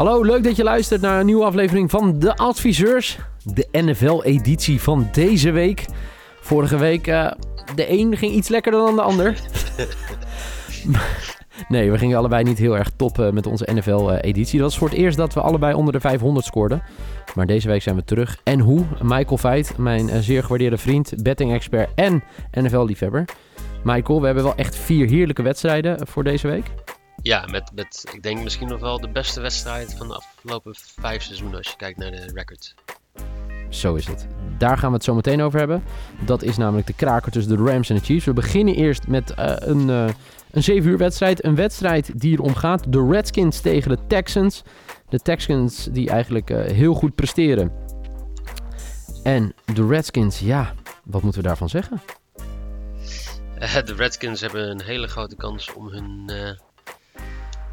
Hallo, leuk dat je luistert naar een nieuwe aflevering van De Adviseurs. De NFL-editie van deze week. Vorige week, uh, de een ging iets lekkerder dan de ander. nee, we gingen allebei niet heel erg top uh, met onze NFL-editie. Dat was voor het eerst dat we allebei onder de 500 scoorden. Maar deze week zijn we terug. En hoe? Michael Veit, mijn uh, zeer gewaardeerde vriend, betting-expert en NFL-liefhebber. Michael, we hebben wel echt vier heerlijke wedstrijden voor deze week. Ja, met, met ik denk misschien nog wel de beste wedstrijd van de afgelopen vijf seizoenen als je kijkt naar de record. Zo is het. Daar gaan we het zo meteen over hebben. Dat is namelijk de kraker tussen de Rams en de Chiefs. We beginnen eerst met uh, een, uh, een 7 uur wedstrijd. Een wedstrijd die erom gaat. De Redskins tegen de Texans. De Texans die eigenlijk uh, heel goed presteren. En de Redskins, ja, wat moeten we daarvan zeggen? de Redskins hebben een hele grote kans om hun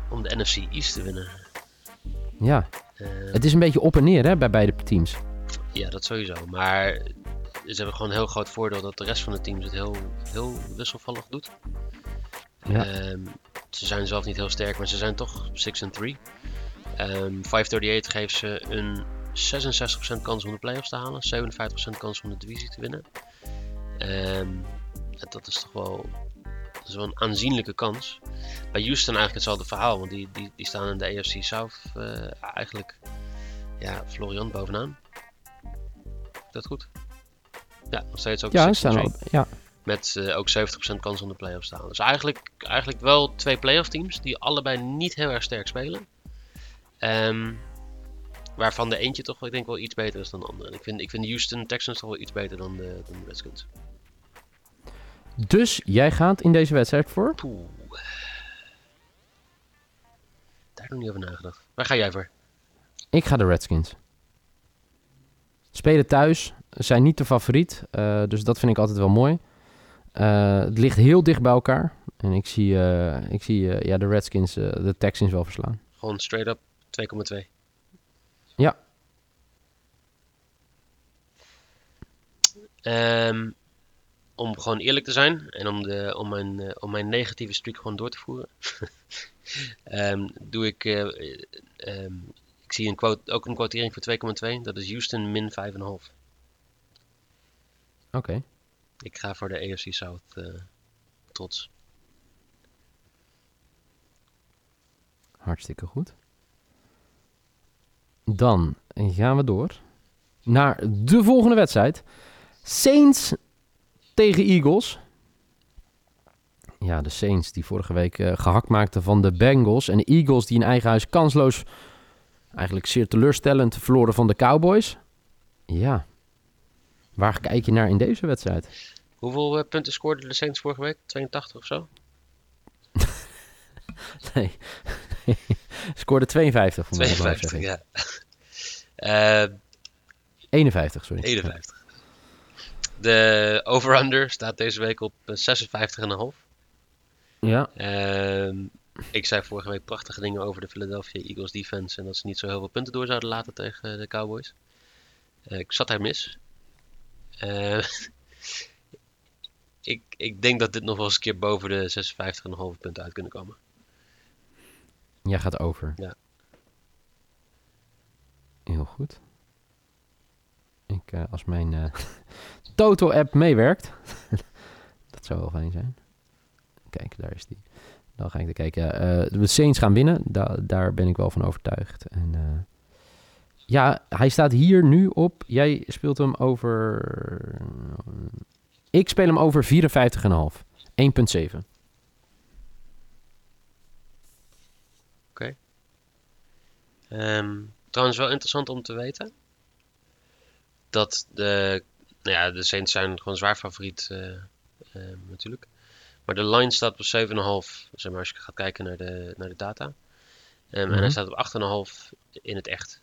om de NFC East te winnen. Ja, uh, het is een beetje op en neer hè, bij beide teams. Ja, dat sowieso. Maar ze hebben gewoon een heel groot voordeel dat de rest van de teams het heel, heel wisselvallig doet. Ja. Um, ze zijn zelf niet heel sterk, maar ze zijn toch 6 en 3. Um, 538 geeft ze een 66% kans om de playoffs te halen, 57% kans om de divisie te winnen. Um, dat is toch wel dat is wel een aanzienlijke kans. Bij Houston eigenlijk hetzelfde verhaal, want die, die, die staan in de AFC South uh, eigenlijk ja, Florian bovenaan. Is dat goed? Ja, nog steeds ook ja, staan op, ja. Met uh, ook 70% kans om de playoffs te halen. Dus eigenlijk, eigenlijk wel twee playoff teams die allebei niet heel erg sterk spelen. Um, waarvan de eentje toch, ik denk wel iets beter is dan de andere. Ik vind, ik vind Houston Texans toch wel iets beter dan de, dan de Redskins. Dus jij gaat in deze wedstrijd voor? Poeh. Daar heb ik niet over nagedacht. Waar ga jij voor? Ik ga de Redskins. Spelen thuis, zijn niet de favoriet. Uh, dus dat vind ik altijd wel mooi. Uh, het ligt heel dicht bij elkaar. En ik zie, uh, ik zie ja, de Redskins de Texans wel verslaan. Gewoon straight up 2,2. Ja. Um, om gewoon eerlijk te zijn en om, de, om, mijn, uh, om mijn negatieve streak gewoon door te voeren, um, doe ik, uh, um, ik zie een quote, ook een quotering voor 2,2, dat is Houston min 5,5. Oké. Okay. Ik ga voor de AFC South uh, trots. Hartstikke goed. Dan gaan we door naar de volgende wedstrijd. Saints tegen Eagles. Ja, de Saints die vorige week uh, gehakt maakten van de Bengals. En de Eagles die in eigen huis kansloos, eigenlijk zeer teleurstellend, verloren van de Cowboys. Ja, waar kijk je naar in deze wedstrijd? Hoeveel uh, punten scoorden de Saints vorige week? 82 of zo? nee, scoorde 52 voor 52, ja. Uh, 51, sorry. 51. De over-under staat deze week op 56,5. Ja. Uh, ik zei vorige week prachtige dingen over de Philadelphia Eagles defense. En dat ze niet zo heel veel punten door zouden laten tegen de Cowboys. Uh, ik zat daar mis. Uh, ik, ik denk dat dit nog wel eens een keer boven de 56,5 punten uit kunnen komen. Jij gaat over. Ja. Heel goed. Ik, uh, als mijn uh, Toto-app meewerkt. dat zou wel fijn zijn. Kijk, daar is die. Dan ga ik er kijken. Uh, de Saints gaan winnen. Da daar ben ik wel van overtuigd. En, ja, hij staat hier nu op. Jij speelt hem over... Ik speel hem over 54,5. 1,7. Oké. Um, trouwens wel interessant om te weten dat de, nou ja, de Saints zijn gewoon zwaar favoriet uh, uh, natuurlijk. Maar de line staat op 7,5, zeg maar, als je gaat kijken naar de, naar de data. Um, mm-hmm. En hij mhm. staat op 8,5 in het echt.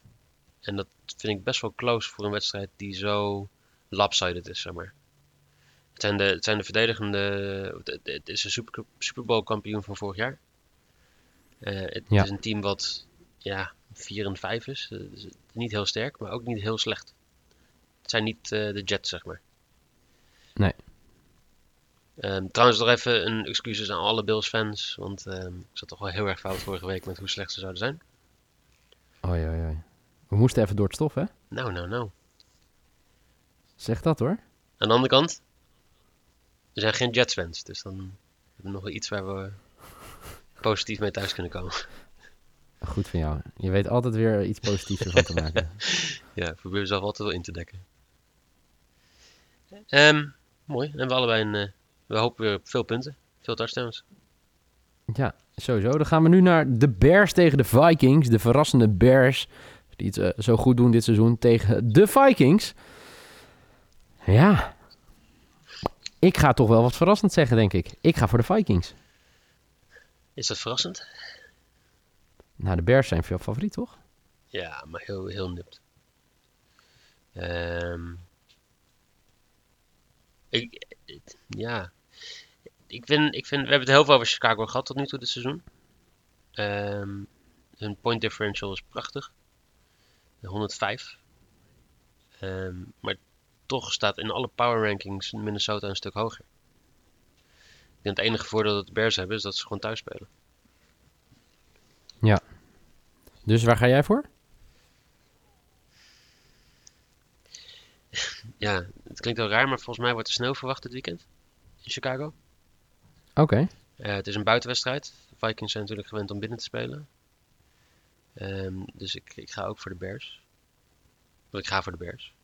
En dat vind ik best wel close voor een wedstrijd die zo lopsided is, zeg maar. Het zijn de, het zijn de verdedigende. Het is een Super, Super Bowl kampioen van vorig jaar. Uh, het ja. is een team wat ja, 4 en 5 is. is. Niet heel sterk, maar ook niet heel slecht. Het zijn niet uh, de Jets, zeg maar. Nee. Um, trouwens, nog even een excuses aan alle Bills fans. Want um, ik zat toch wel heel erg fout vorige week met hoe slecht ze zouden zijn. Oei, oei, oei. We moesten even door het stof, hè? Nou, nou, nou. Zeg dat hoor. Aan de andere kant, we zijn geen Jets fans, dus dan hebben we nog wel iets waar we positief mee thuis kunnen komen. Goed van jou. Je weet altijd weer iets positiefs ervan te maken. Ja, ik probeer mezelf altijd wel in te dekken. Ehm, mooi. En we allebei een, eh, we hopen weer op veel punten. Veel touchdowns. Ja, sowieso. Dan gaan we nu naar de Bears tegen de Vikings. De verrassende Bears, die het eh, zo goed doen dit seizoen, tegen de Vikings. Ja. Ik ga toch wel wat verrassend zeggen, denk ik. Ik ga voor de Vikings. Is dat verrassend? Nou, de Bears zijn veel favoriet, toch? Ja, maar heel, heel nipt. Ehm ik, het- ja. Ik vind, ik vind, we hebben het heel veel over Chicago gehad tot nu toe dit seizoen. Ehm hun point differential is prachtig. 105. Ehm, maar toch staat in alle power rankings Minnesota een stuk hoger. Ik denk het enige voordeel dat de Bears hebben is dat ze gewoon thuis spelen. Dus waar ga jij voor? Ja, het klinkt wel raar, maar volgens mij wordt er sneeuw verwacht dit weekend in Chicago. Oké. Eh, het is een buitenwedstrijd. De Vikings zijn natuurlijk gewend om binnen te spelen. Ehm, dus ik, ik ga ook voor de Bears. Ik ga voor de Bears.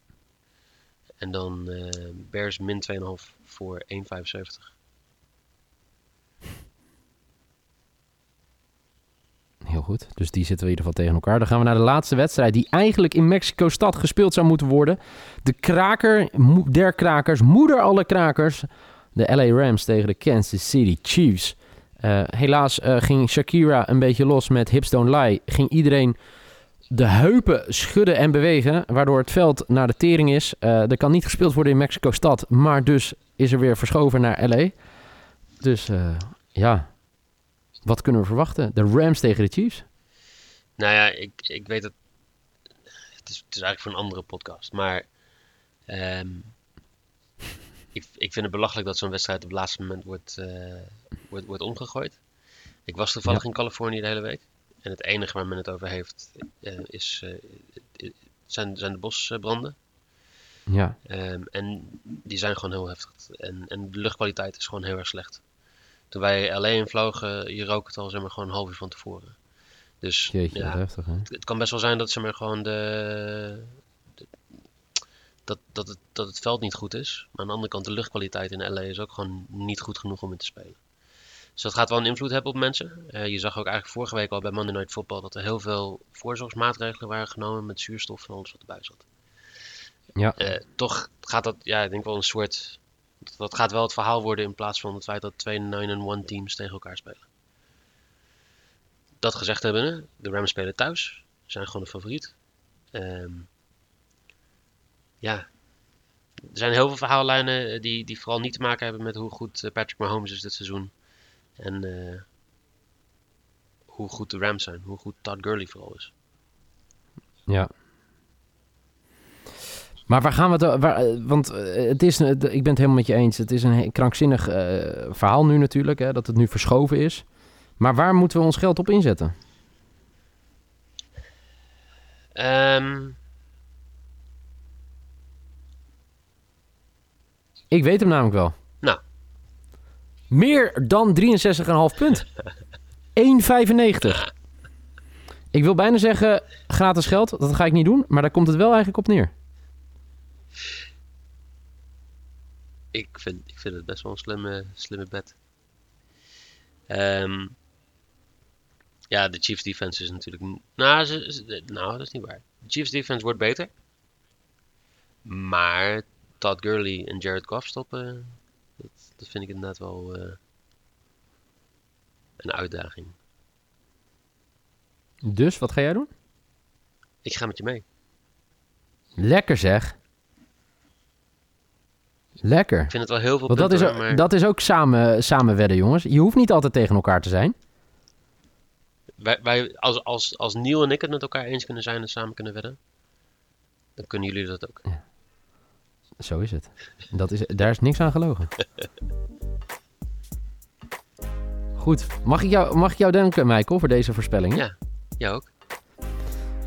En dan eh, Bears min 2,5 voor 1,75. Heel goed. Dus die zitten we in ieder geval tegen elkaar. Dan gaan we naar de laatste wedstrijd die eigenlijk in Mexico-stad gespeeld zou moeten worden. De kraker der krakers, moeder alle krakers. De LA Rams tegen de Kansas City Chiefs. Eh, helaas eh, ging Shakira een beetje los met Hips Don't Lie. Ging iedereen de heupen schudden en bewegen, waardoor het veld naar de tering is. Eh, er kan niet gespeeld worden in Mexico-stad, maar dus is er weer verschoven naar LA. Dus ja, wat kunnen we verwachten? De Rams tegen de Chiefs? Nou ja, ik, ik weet het. Het is, het is eigenlijk voor een andere podcast. Maar ehm, ik, ik vind het belachelijk dat zo'n wedstrijd op het laatste moment wordt, eh, wordt, wordt omgegooid. Ik was toevallig in Californië de hele week. En het enige waar men het over heeft eh, is, eh, zijn, zijn de bosbranden. Ja, Ehm, en die zijn gewoon heel heftig. En, en de luchtkwaliteit is gewoon heel erg slecht. Toen wij LA invlogen, je rook het al zeg maar, gewoon een half uur van tevoren. Dus jeetje, ja, heftig hè? het, het kan best wel zijn dat ze maar gewoon de, de- dat, dat, het, dat het veld niet goed is. Maar aan de andere kant, de luchtkwaliteit in LA is ook gewoon niet goed genoeg om in te spelen. Dus dat gaat wel een invloed hebben op mensen. Eh, je zag ook eigenlijk vorige week al bij Monday Night Football dat er heel veel voorzorgsmaatregelen waren genomen met zuurstof en alles wat erbij zat. Ja. Eh, toch gaat dat, ja, ik denk wel een soort. Dat gaat wel het verhaal worden in plaats van het feit dat twee 9-1 teams tegen elkaar spelen. Dat gezegd hebben, de Rams spelen thuis. Zijn gewoon de favoriet. Ehm, ja. Er zijn heel veel verhaallijnen eh, die, die vooral niet te maken hebben met hoe goed eh, Patrick Mahomes is dit seizoen. En eh, hoe goed de Rams zijn. Hoe goed Todd Gurley vooral is. Ja. Maar waar gaan we het... Waar, eh, want eh, het is, ik ben het helemaal met je eens. Het is een krankzinnig eh, verhaal nu natuurlijk. Hè, dat het nu verschoven is. Maar waar moeten we ons geld op inzetten? Ehm, Ik weet hem namelijk wel. Nou. Meer dan 63,5 punt. 1,95. Ik wil bijna zeggen gratis geld. Dat ga ik niet doen. Maar daar komt het wel eigenlijk op neer. Ik, vind, ik vind het best wel een slimme, slimme bet. Ehm, ja, de Chiefs defense is natuurlijk... Nou, ze, ze- nou, dat is niet waar. De Chiefs defense wordt beter. Maar Todd Gurley en Jared Goff stoppen... Dat, dat vind ik inderdaad wel eh, een uitdaging. Dus, wat ga jij doen? Ik ga met je mee. Lekker zeg. Lekker. Ik vind het wel heel veel Want dat is, ook- maar dat is ook samen, samen wedden, jongens. Je hoeft niet altijd tegen elkaar te zijn. wij, wij, als, als, als Neil en ik het met elkaar eens kunnen zijn en samen kunnen wedden, dan kunnen jullie dat ook. Zo is het. Dat is, daar is niks aan gelogen. Goed. Mag ik jou, mag ik jou danken, Michael, voor deze voorspelling? Ja, jij ook.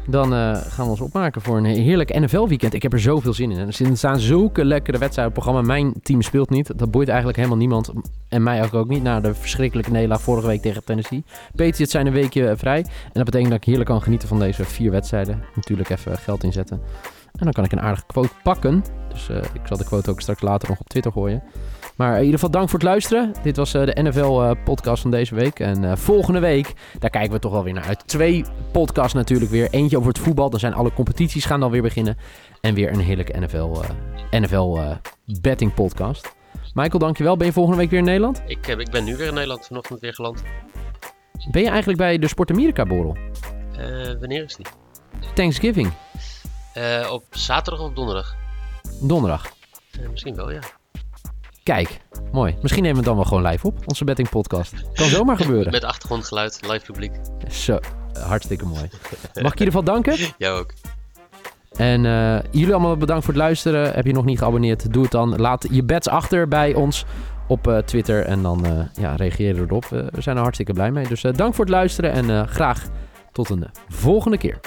Dan eh, gaan we ons opmaken voor een heerlijk NFL-weekend. Ik heb er zoveel zin in. Er staan zulke lekkere wedstrijden op het programma. Mijn team speelt niet. Dat boeit eigenlijk helemaal niemand. En mij ook, ook niet. Na de verschrikkelijke nederlaag vorige week tegen Tennessee. Patriots zijn een weekje eh, vrij. En dat betekent dat ik heerlijk kan genieten van deze vier wedstrijden. Natuurlijk even geld inzetten. En dan kan ik een aardige quote pakken. Dus eh, ik zal de quote ook straks later nog op Twitter gooien. Maar in ieder geval dank voor het luisteren. Dit was uh, de NFL-podcast van deze week. En uh, volgende week, daar kijken we toch wel weer naar uit. Twee podcasts natuurlijk weer. Eentje over het voetbal. Dan zijn alle competities gaan dan weer beginnen. En weer een heerlijke NFL, uh, NFL betting podcast. Michael, dankjewel. Ben je volgende week weer in Nederland? Ik, ik ben nu weer in Nederland. Vanochtend weer geland. Ben je eigenlijk bij de Sport Amerika borrel? wanneer is die? Thanksgiving. op zaterdag of donderdag? Donderdag. misschien wel, ja. Kijk, mooi. Misschien nemen we het dan wel gewoon live op, onze betting podcast. Kan zomaar gebeuren. Met achtergrondgeluid, live publiek. Zo, hartstikke mooi. Mag ik je ieder geval danken? Jou ook. En uh, jullie allemaal bedankt voor het luisteren. Heb je nog niet geabonneerd, doe het dan. Laat je bets achter bij ons op uh, Twitter en dan uh, ja, reageer erop. we zijn er hartstikke blij mee. Dus dank voor het luisteren en graag tot een volgende keer.